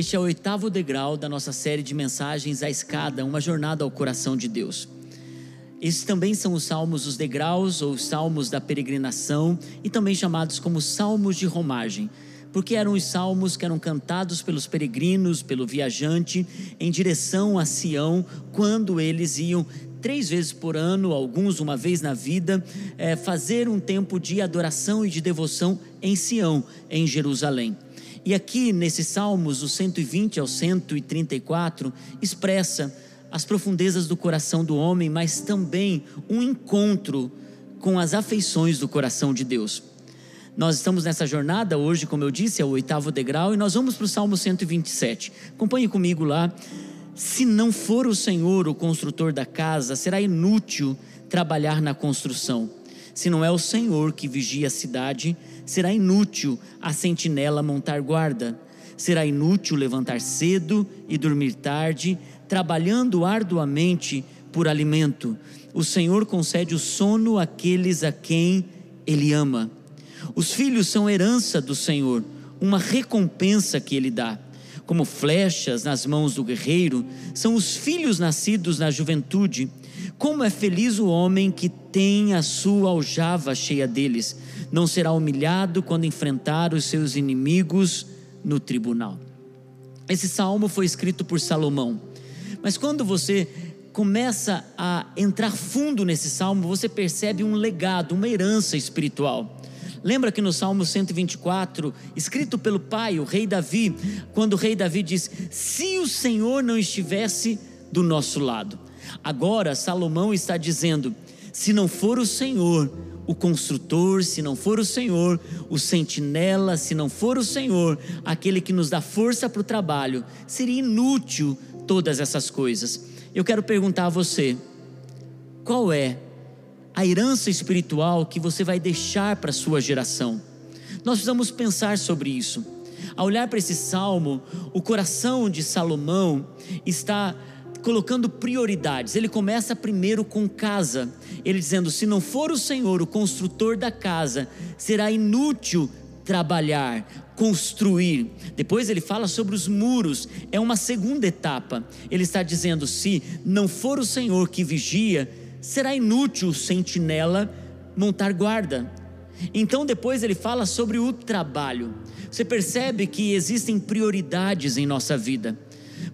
Este é o oitavo degrau da nossa série de mensagens A Escada, uma jornada ao coração de Deus. Esses também são os salmos dos degraus ou salmos da peregrinação e também chamados como salmos de romagem, porque eram os salmos que eram cantados pelos peregrinos, pelo viajante, em direção a Sião, quando eles iam três vezes por ano, alguns uma vez na vida, é, fazer um tempo de adoração e de devoção em Sião, em Jerusalém. E aqui nesses salmos, os 120 ao 134, expressa as profundezas do coração do homem, mas também um encontro com as afeições do coração de Deus. Nós estamos nessa jornada hoje, como eu disse, é o oitavo degrau, e nós vamos para o Salmo 127. Acompanhe comigo lá. Se não for o Senhor o construtor da casa, será inútil trabalhar na construção. Se não é o Senhor que vigia a cidade, será inútil a sentinela montar guarda. Será inútil levantar cedo e dormir tarde, trabalhando arduamente por alimento. O Senhor concede o sono àqueles a quem Ele ama. Os filhos são herança do Senhor, uma recompensa que Ele dá. Como flechas nas mãos do guerreiro, são os filhos nascidos na juventude. Como é feliz o homem que tem a sua aljava cheia deles, não será humilhado quando enfrentar os seus inimigos no tribunal. Esse salmo foi escrito por Salomão, mas quando você começa a entrar fundo nesse salmo, você percebe um legado, uma herança espiritual. Lembra que no Salmo 124, escrito pelo pai, o rei Davi, quando o rei Davi diz: Se o Senhor não estivesse do nosso lado. Agora, Salomão está dizendo: Se não for o Senhor, o construtor, se não for o Senhor, o sentinela, se não for o Senhor, aquele que nos dá força para o trabalho, seria inútil todas essas coisas. Eu quero perguntar a você: qual é a herança espiritual que você vai deixar para a sua geração. Nós precisamos pensar sobre isso. Ao olhar para esse salmo, o coração de Salomão está colocando prioridades. Ele começa primeiro com casa, ele dizendo: se não for o Senhor o construtor da casa, será inútil trabalhar, construir. Depois ele fala sobre os muros, é uma segunda etapa. Ele está dizendo: se não for o Senhor que vigia, será inútil sentinela montar guarda. Então depois ele fala sobre o trabalho. Você percebe que existem prioridades em nossa vida.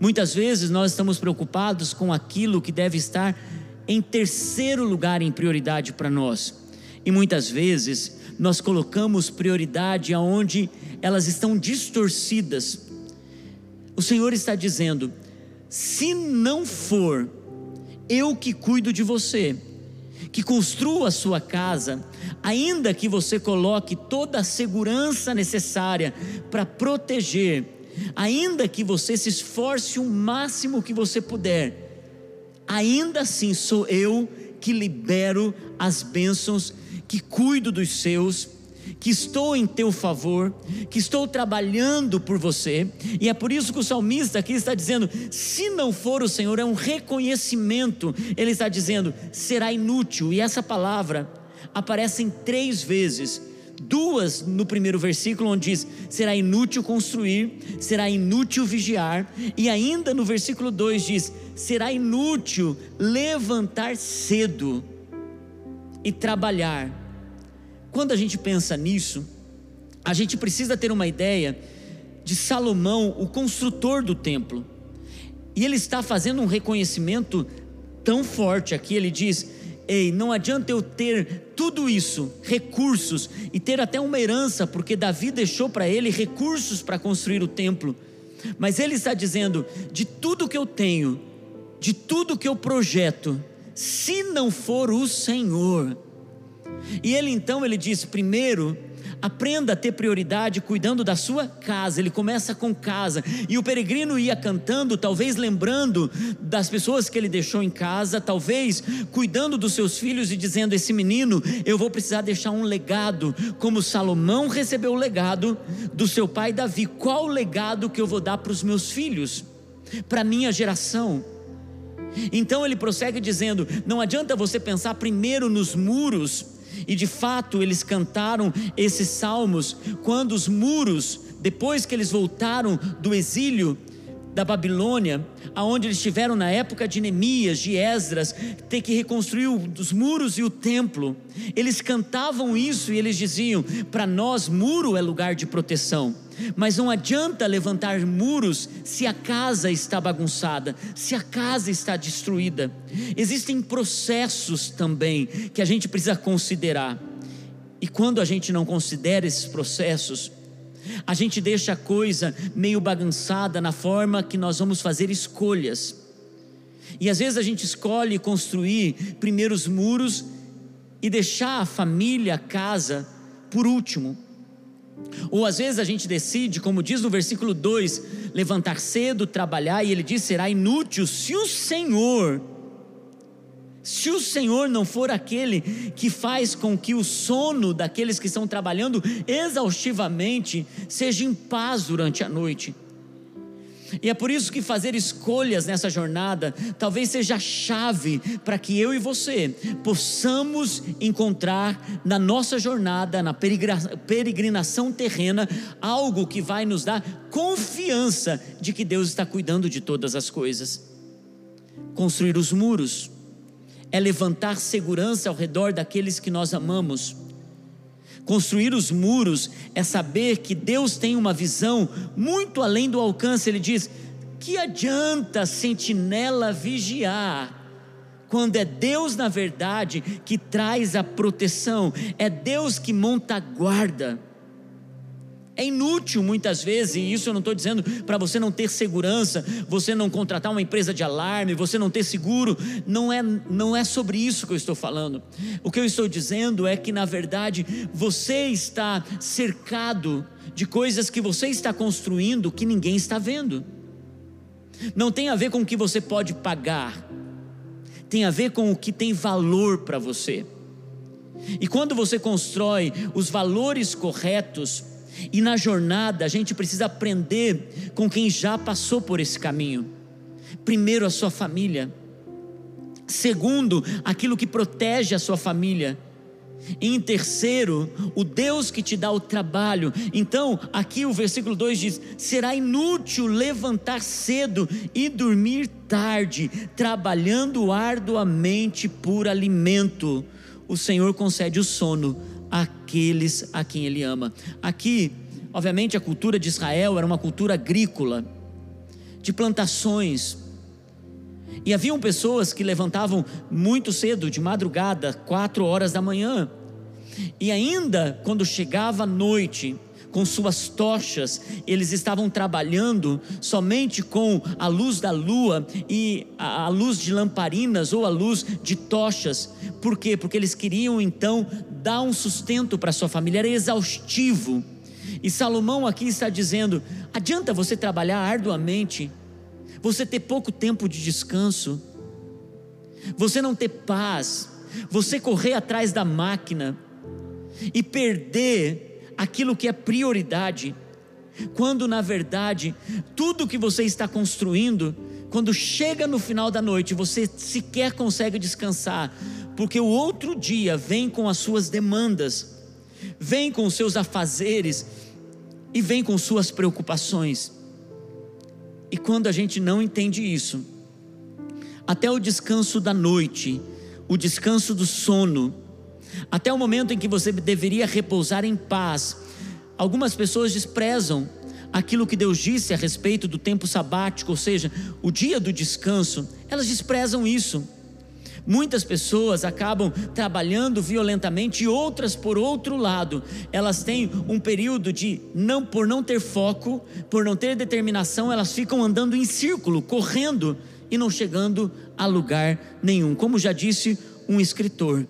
Muitas vezes nós estamos preocupados com aquilo que deve estar em terceiro lugar em prioridade para nós. E muitas vezes nós colocamos prioridade aonde elas estão distorcidas. O Senhor está dizendo: se não for eu que cuido de você, que construa a sua casa, ainda que você coloque toda a segurança necessária para proteger, ainda que você se esforce o máximo que você puder, ainda assim sou eu que libero as bênçãos, que cuido dos seus, que estou em teu favor, que estou trabalhando por você, e é por isso que o salmista aqui está dizendo: se não for o Senhor, é um reconhecimento, ele está dizendo, será inútil, e essa palavra aparece em três vezes. Duas no primeiro versículo, onde diz: será inútil construir, será inútil vigiar, e ainda no versículo 2 diz: será inútil levantar cedo e trabalhar quando a gente pensa nisso, a gente precisa ter uma ideia de Salomão, o construtor do templo. E ele está fazendo um reconhecimento tão forte aqui, ele diz: Ei, não adianta eu ter tudo isso, recursos, e ter até uma herança, porque Davi deixou para ele recursos para construir o templo. Mas ele está dizendo: de tudo que eu tenho, de tudo que eu projeto, se não for o Senhor, e ele então ele diz: primeiro, aprenda a ter prioridade cuidando da sua casa. Ele começa com casa. E o peregrino ia cantando, talvez lembrando das pessoas que ele deixou em casa, talvez cuidando dos seus filhos e dizendo: Esse menino, eu vou precisar deixar um legado, como Salomão recebeu o legado do seu pai Davi. Qual o legado que eu vou dar para os meus filhos, para minha geração? Então ele prossegue dizendo: Não adianta você pensar primeiro nos muros e de fato eles cantaram esses salmos quando os muros depois que eles voltaram do exílio da Babilônia, aonde eles estiveram na época de Neemias, de Esdras, ter que reconstruir os muros e o templo. Eles cantavam isso e eles diziam: para nós, muro é lugar de proteção. Mas não adianta levantar muros se a casa está bagunçada, se a casa está destruída. Existem processos também que a gente precisa considerar. E quando a gente não considera esses processos, a gente deixa a coisa meio bagunçada na forma que nós vamos fazer escolhas. E às vezes a gente escolhe construir primeiros muros e deixar a família, a casa, por último. Ou às vezes a gente decide, como diz no versículo 2, levantar cedo, trabalhar, e ele diz: será inútil se o Senhor se o Senhor não for aquele que faz com que o sono daqueles que estão trabalhando exaustivamente seja em paz durante a noite. E é por isso que fazer escolhas nessa jornada talvez seja a chave para que eu e você possamos encontrar na nossa jornada, na peregrinação terrena, algo que vai nos dar confiança de que Deus está cuidando de todas as coisas. Construir os muros é levantar segurança ao redor daqueles que nós amamos. Construir os muros é saber que Deus tem uma visão muito além do alcance. Ele diz: que adianta sentinela vigiar? Quando é Deus, na verdade, que traz a proteção, é Deus que monta a guarda. É inútil muitas vezes, e isso eu não estou dizendo para você não ter segurança, você não contratar uma empresa de alarme, você não ter seguro, não é, não é sobre isso que eu estou falando. O que eu estou dizendo é que, na verdade, você está cercado de coisas que você está construindo que ninguém está vendo. Não tem a ver com o que você pode pagar, tem a ver com o que tem valor para você. E quando você constrói os valores corretos, e na jornada a gente precisa aprender com quem já passou por esse caminho. Primeiro, a sua família. Segundo, aquilo que protege a sua família. E em terceiro, o Deus que te dá o trabalho. Então, aqui o versículo 2 diz: será inútil levantar cedo e dormir tarde, trabalhando arduamente por alimento. O Senhor concede o sono aqueles a quem ele ama. Aqui, obviamente, a cultura de Israel era uma cultura agrícola, de plantações. E haviam pessoas que levantavam muito cedo, de madrugada, quatro horas da manhã. E ainda quando chegava a noite, com suas tochas, eles estavam trabalhando somente com a luz da lua e a, luz de lamparinas ou a luz de tochas. Por quê? Porque eles queriam então dar um sustento para sua família, era exaustivo. E Salomão aqui está dizendo: adianta você trabalhar arduamente, você ter pouco tempo de descanso, você não ter paz, você correr atrás da máquina e perder aquilo que é prioridade, quando na verdade tudo que você está construindo, quando chega no final da noite, você sequer consegue descansar, porque o outro dia vem com as suas demandas, vem com os seus afazeres e vem com suas preocupações. E quando a gente não entende isso, até o descanso da noite, o descanso do sono, até o momento em que você deveria repousar em paz. Algumas pessoas desprezam aquilo que Deus disse a respeito do tempo sabático, ou seja, o dia do descanso, elas desprezam isso. Muitas pessoas acabam trabalhando violentamente e outras, por outro lado, elas têm um período de não por não ter foco, por não ter determinação, elas ficam andando em círculo, correndo e não chegando a lugar nenhum. Como já disse um escritor,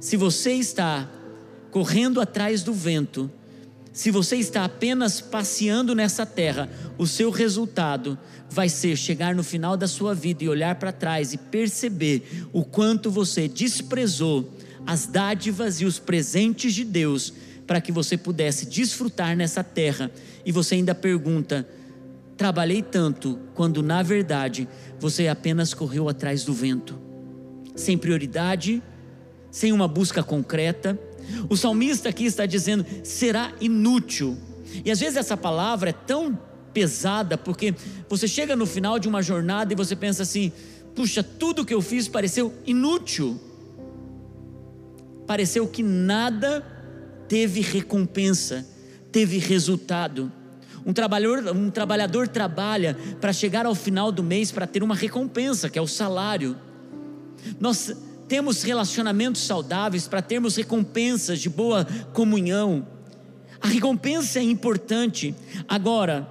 se você está correndo atrás do vento, se você está apenas passeando nessa terra, o seu resultado vai ser chegar no final da sua vida e olhar para trás e perceber o quanto você desprezou as dádivas e os presentes de Deus para que você pudesse desfrutar nessa terra. E você ainda pergunta: trabalhei tanto, quando na verdade você apenas correu atrás do vento, sem prioridade, sem uma busca concreta. O salmista aqui está dizendo: será inútil E às vezes essa palavra é tão pesada, porque você chega no final de uma jornada e você pensa assim: puxa, tudo que eu fiz pareceu inútil, pareceu que nada teve recompensa, teve resultado. Um trabalhador, um trabalhador trabalha para chegar ao final do mês para ter uma recompensa, que é o salário. Nós temos relacionamentos saudáveis para termos recompensas de boa comunhão. A recompensa é importante. Agora,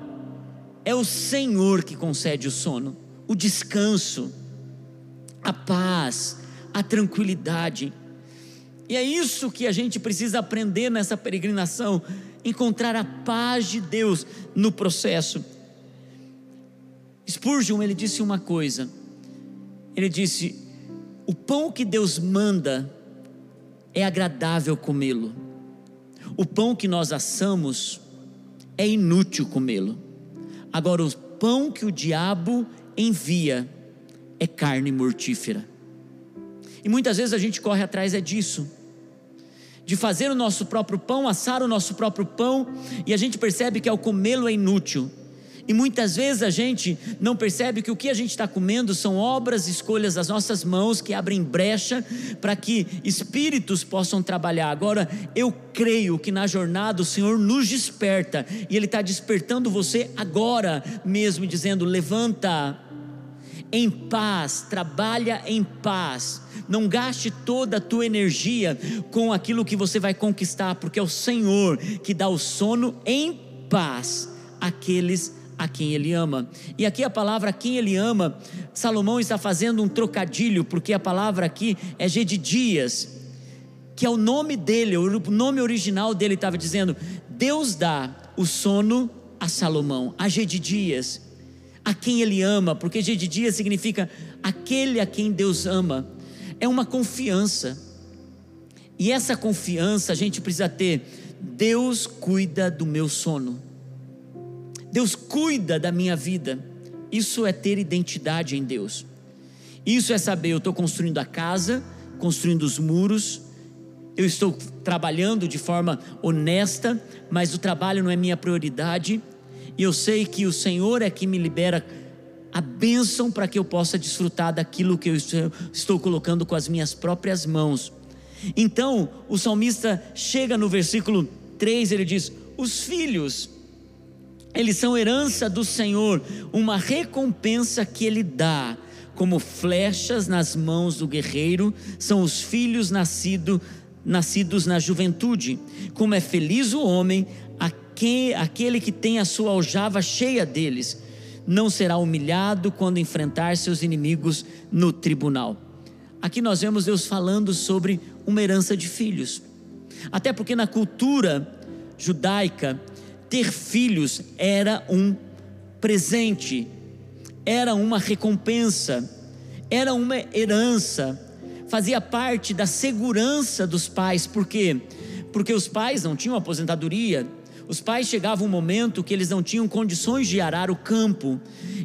é o Senhor que concede o sono, o descanso, a paz, a tranquilidade. E é isso que a gente precisa aprender nessa peregrinação, encontrar a paz de Deus no processo. Spurgeon ele disse uma coisa. Ele disse: "O pão que Deus manda é agradável comê-lo. O pão que nós assamos é inútil comê-lo. Agora, o pão que o diabo envia é carne mortífera. E muitas vezes a gente corre atrás é disso, de fazer o nosso próprio pão, assar o nosso próprio pão, e a gente percebe que ao comê-lo é inútil. E muitas vezes a gente não percebe que o que a gente está comendo são obras, escolhas das nossas mãos que abrem brecha para que espíritos possam trabalhar. Agora, eu creio que na jornada o Senhor nos desperta e Ele está despertando você agora mesmo, dizendo: levanta em paz, trabalha em paz. Não gaste toda a tua energia com aquilo que você vai conquistar, porque é o Senhor que dá o sono em paz àqueles a quem ele ama. E aqui a palavra quem ele ama, Salomão está fazendo um trocadilho, porque a palavra aqui é Gedidias, que é o nome dele, o nome original dele estava dizendo: Deus dá o sono a Salomão, a Gedidias, a quem ele ama, porque Gedidias significa aquele a quem Deus ama. É uma confiança. E essa confiança a gente precisa ter. Deus cuida do meu sono. Deus cuida da minha vida. Isso é ter identidade em Deus. Isso é saber, eu estou construindo a casa, construindo os muros, eu estou trabalhando de forma honesta, mas o trabalho não é minha prioridade, e eu sei que o Senhor é que me libera a bênção para que eu possa desfrutar daquilo que eu estou colocando com as minhas próprias mãos. Então, o salmista chega no versículo 3, ele diz: Os filhos eles são herança do Senhor, uma recompensa que Ele dá, como flechas nas mãos do guerreiro, são os filhos nascido, nascidos na juventude. Como é feliz o homem, aquele que tem a sua aljava cheia deles, não será humilhado quando enfrentar seus inimigos no tribunal. Aqui nós vemos Deus falando sobre uma herança de filhos. Até porque na cultura judaica, ter filhos era um presente, era uma recompensa, era uma herança, fazia parte da segurança dos pais, por quê? Porque os pais não tinham aposentadoria, os pais chegavam um momento que eles não tinham condições de arar o campo,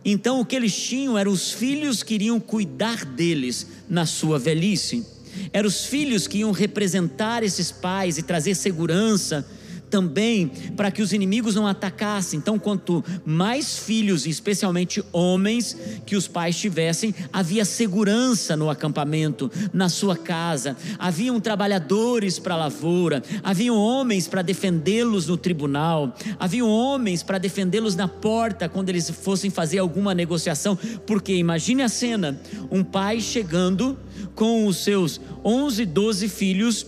então o que eles tinham eram os filhos que iriam cuidar deles na sua velhice, eram os filhos que iam representar esses pais e trazer segurança também para que os inimigos não atacassem. Então, quanto mais filhos, especialmente homens, que os pais tivessem, havia segurança no acampamento, na sua casa. Haviam trabalhadores para a lavoura, haviam homens para defendê-los no tribunal, haviam homens para defendê-los na porta quando eles fossem fazer alguma negociação. Porque imagine a cena: um pai chegando com os seus 11, 12 filhos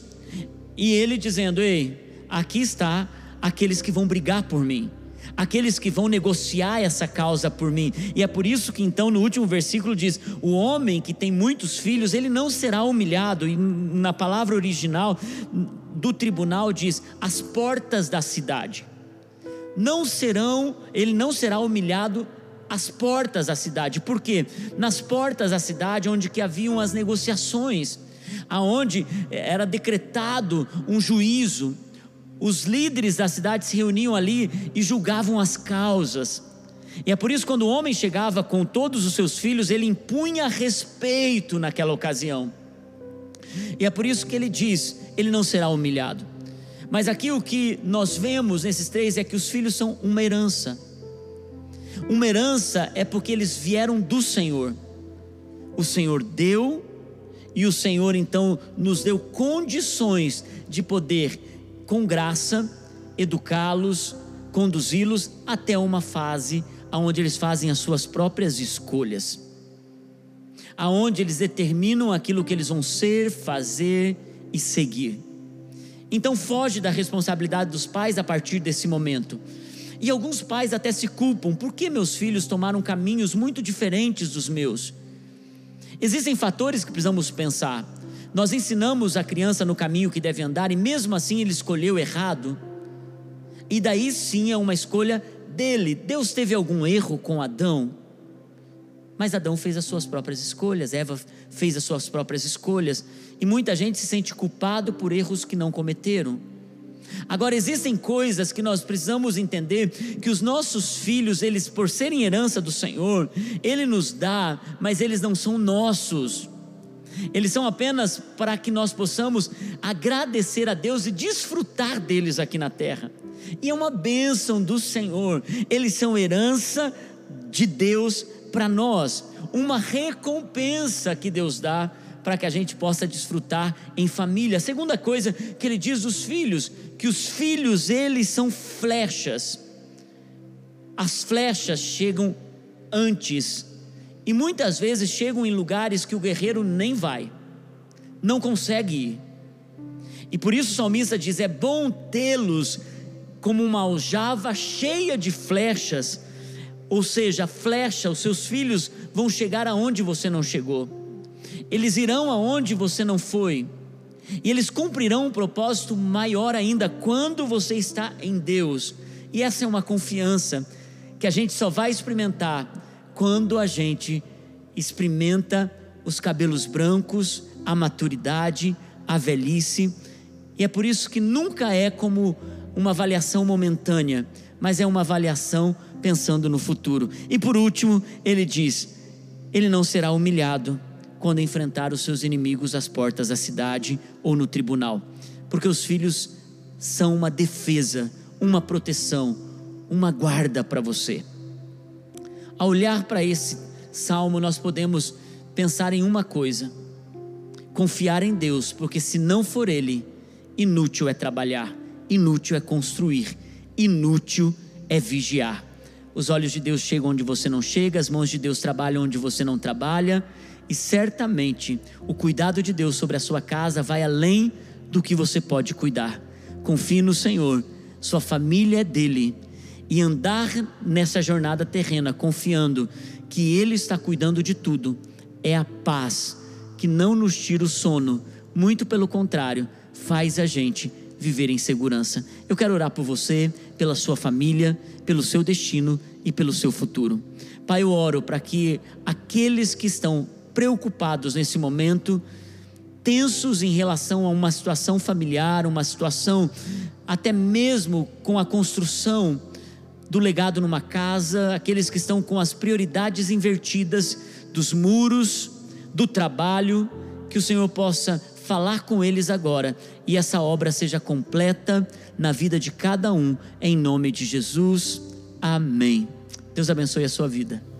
e ele dizendo: Ei, aqui está aqueles que vão brigar por mim, aqueles que vão negociar essa causa por mim. E é por isso que então no último versículo diz: o homem que tem muitos filhos, ele não será humilhado. E na palavra original do tribunal diz: as portas da cidade. Não serão, ele não será humilhado às portas da cidade. Por quê? Nas portas da cidade onde que haviam as negociações, aonde era decretado um juízo, os líderes da cidade se reuniam ali e julgavam as causas. E é por isso que quando o homem chegava com todos os seus filhos, ele impunha respeito naquela ocasião. E é por isso que ele diz: ele não será humilhado. Mas aqui o que nós vemos nesses três é que os filhos são uma herança. Uma herança é porque eles vieram do Senhor. O Senhor deu e o Senhor então nos deu condições de poder, com graça, educá-los, conduzi-los até uma fase onde eles fazem as suas próprias escolhas, aonde eles determinam aquilo que eles vão ser, fazer e seguir. Então foge da responsabilidade dos pais a partir desse momento. E alguns pais até se culpam: por que meus filhos tomaram caminhos muito diferentes dos meus? Existem fatores que precisamos pensar. Nós ensinamos a criança no caminho que deve andar e mesmo assim ele escolheu errado. E daí sim é uma escolha dele. Deus teve algum erro com Adão? Mas Adão fez as suas próprias escolhas, Eva fez as suas próprias escolhas, e muita gente se sente culpado por erros que não cometeram. Agora existem coisas que nós precisamos entender que os nossos filhos, eles por serem herança do Senhor, ele nos dá, mas eles não são nossos. Eles são apenas para que nós possamos agradecer a Deus e desfrutar deles aqui na terra. E é uma bênção do Senhor. Eles são herança de Deus para nós, uma recompensa que Deus dá para que a gente possa desfrutar em família. A segunda coisa que ele diz dos filhos, que os filhos eles são flechas. As flechas chegam antes e muitas vezes chegam em lugares que o guerreiro nem vai, não consegue ir. E por isso o salmista diz: é bom tê-los como uma aljava cheia de flechas, ou seja, flecha, os seus filhos vão chegar aonde você não chegou. Eles irão aonde você não foi, e eles cumprirão um propósito maior ainda quando você está em Deus, e essa é uma confiança que a gente só vai experimentar quando a gente experimenta os cabelos brancos, a maturidade, a velhice, e é por isso que nunca é como uma avaliação momentânea, mas é uma avaliação pensando no futuro. E por último, ele diz: ele não será humilhado quando enfrentar os seus inimigos às portas da cidade ou no tribunal, porque os filhos são uma defesa, uma proteção, uma guarda para você. Ao olhar para esse salmo, nós podemos pensar em uma coisa: confiar em Deus, porque se não for Ele, inútil é trabalhar, inútil é construir, inútil é vigiar. Os olhos de Deus chegam onde você não chega, as mãos de Deus trabalham onde você não trabalha, e certamente o cuidado de Deus sobre a sua casa vai além do que você pode cuidar. Confie no Senhor, sua família é dele. E andar nessa jornada terrena, confiando que Ele está cuidando de tudo, é a paz que não nos tira o sono, muito pelo contrário, faz a gente viver em segurança. Eu quero orar por você, pela sua família, pelo seu destino e pelo seu futuro. Pai, eu oro para que aqueles que estão preocupados nesse momento, tensos em relação a uma situação familiar, uma situação até mesmo com a construção do legado numa casa, aqueles que estão com as prioridades invertidas dos muros, do trabalho, que o Senhor possa falar com eles agora e essa obra seja completa na vida de cada um, em nome de Jesus. Amém. Deus abençoe a sua vida.